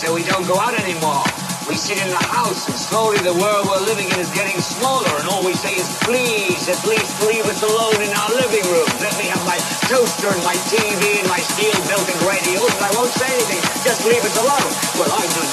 so we don't go out anymore. We sit in the house, and slowly the world we're living in is getting smaller, and all we say is, please, at least leave us alone in our living room. Let me have my toaster and my TV and my steel-belted radials, and I won't say anything. Just leave us alone. Well, I'm not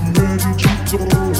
I'm ready to talk.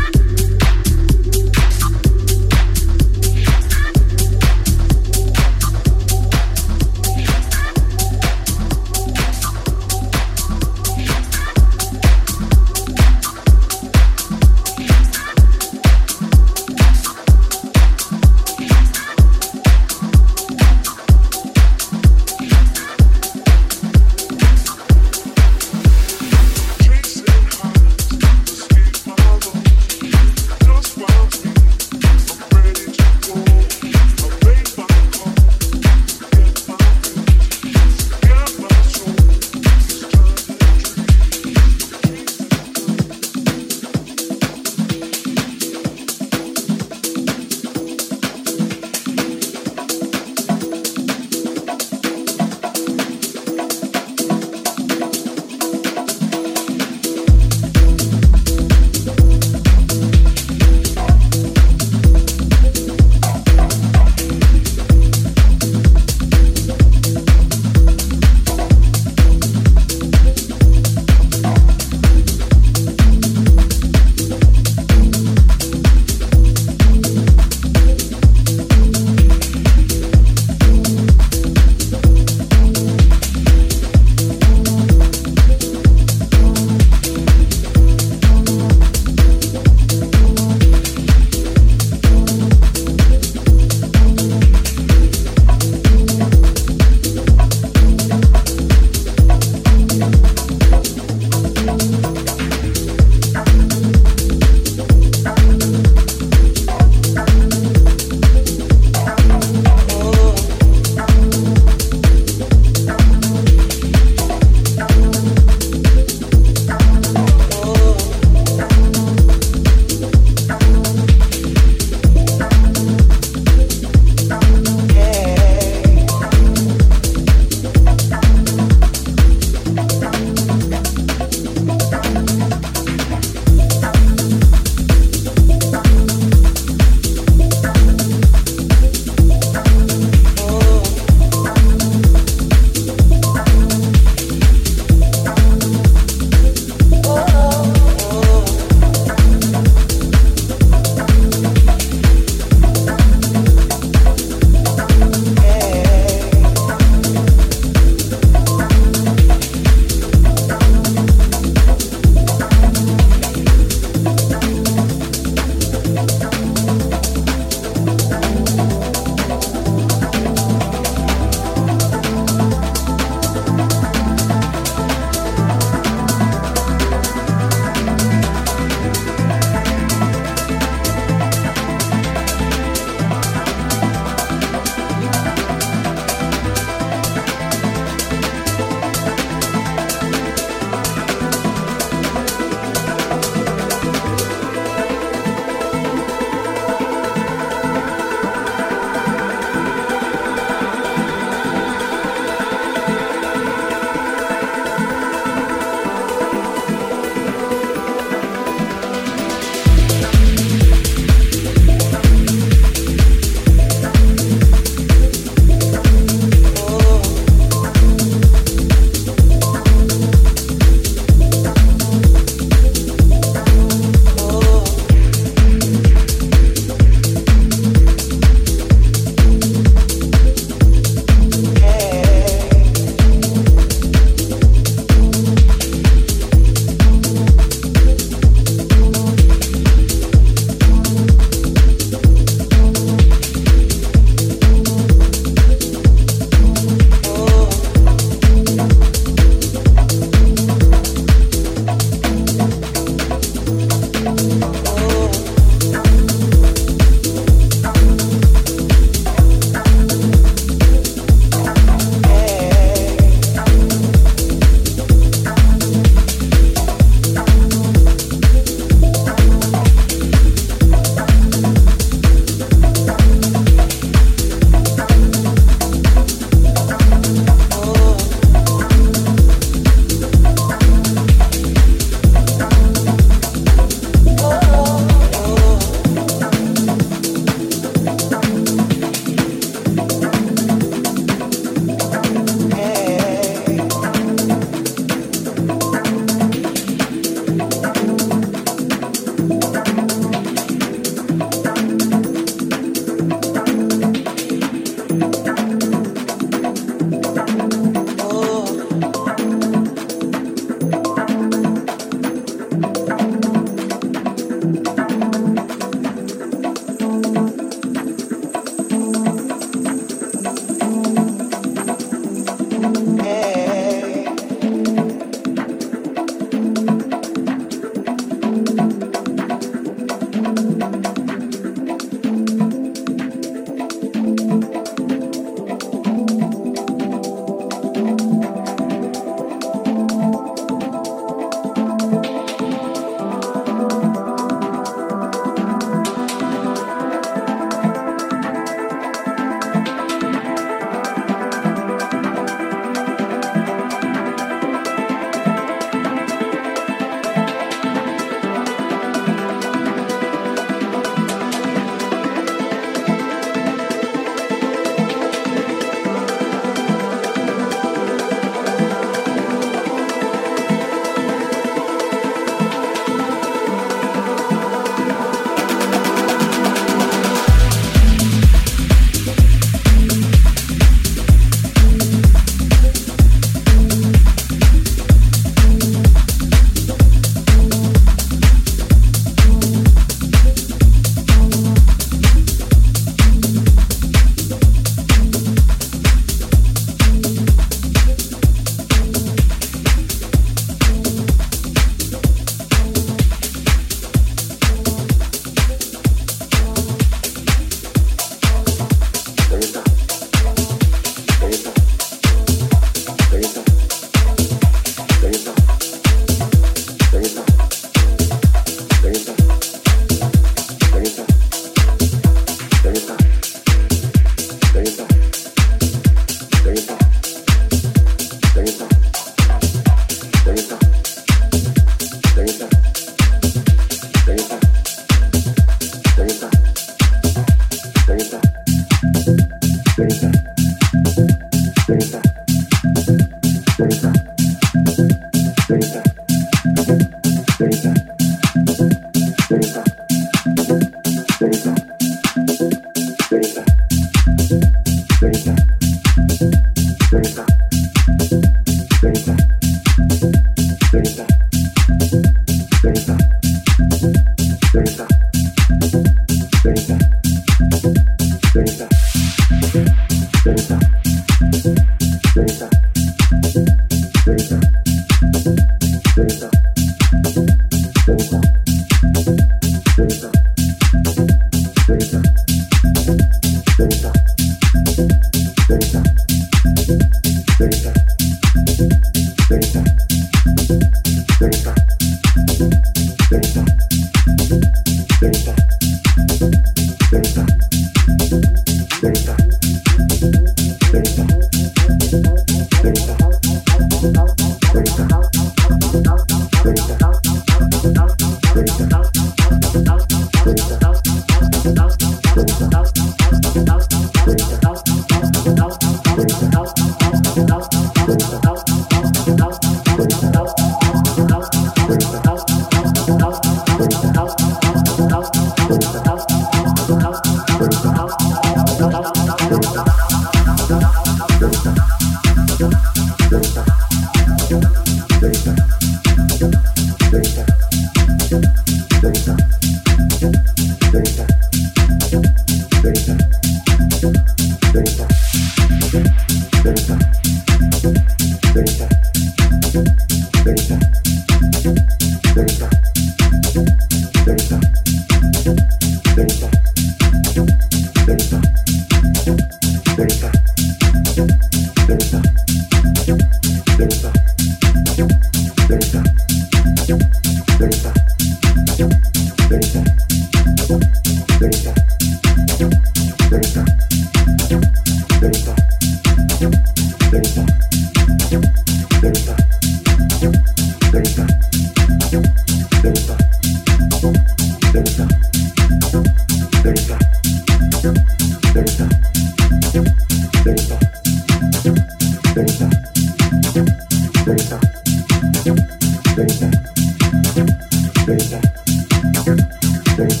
There is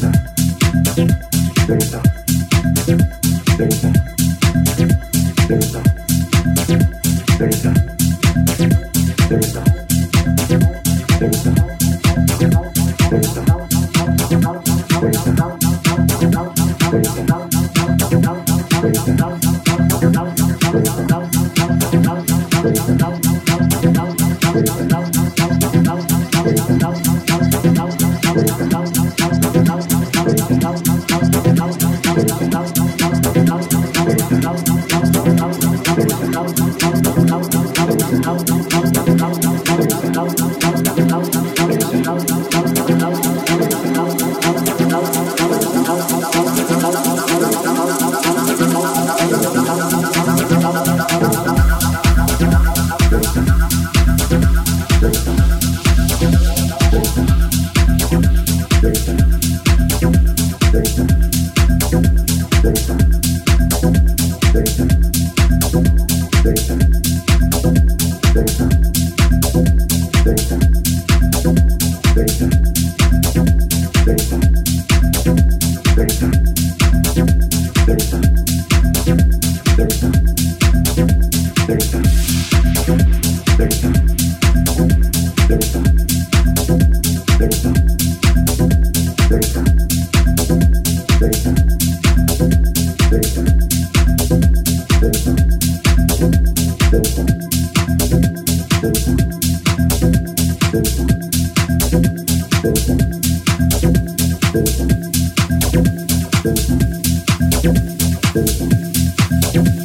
that. Thank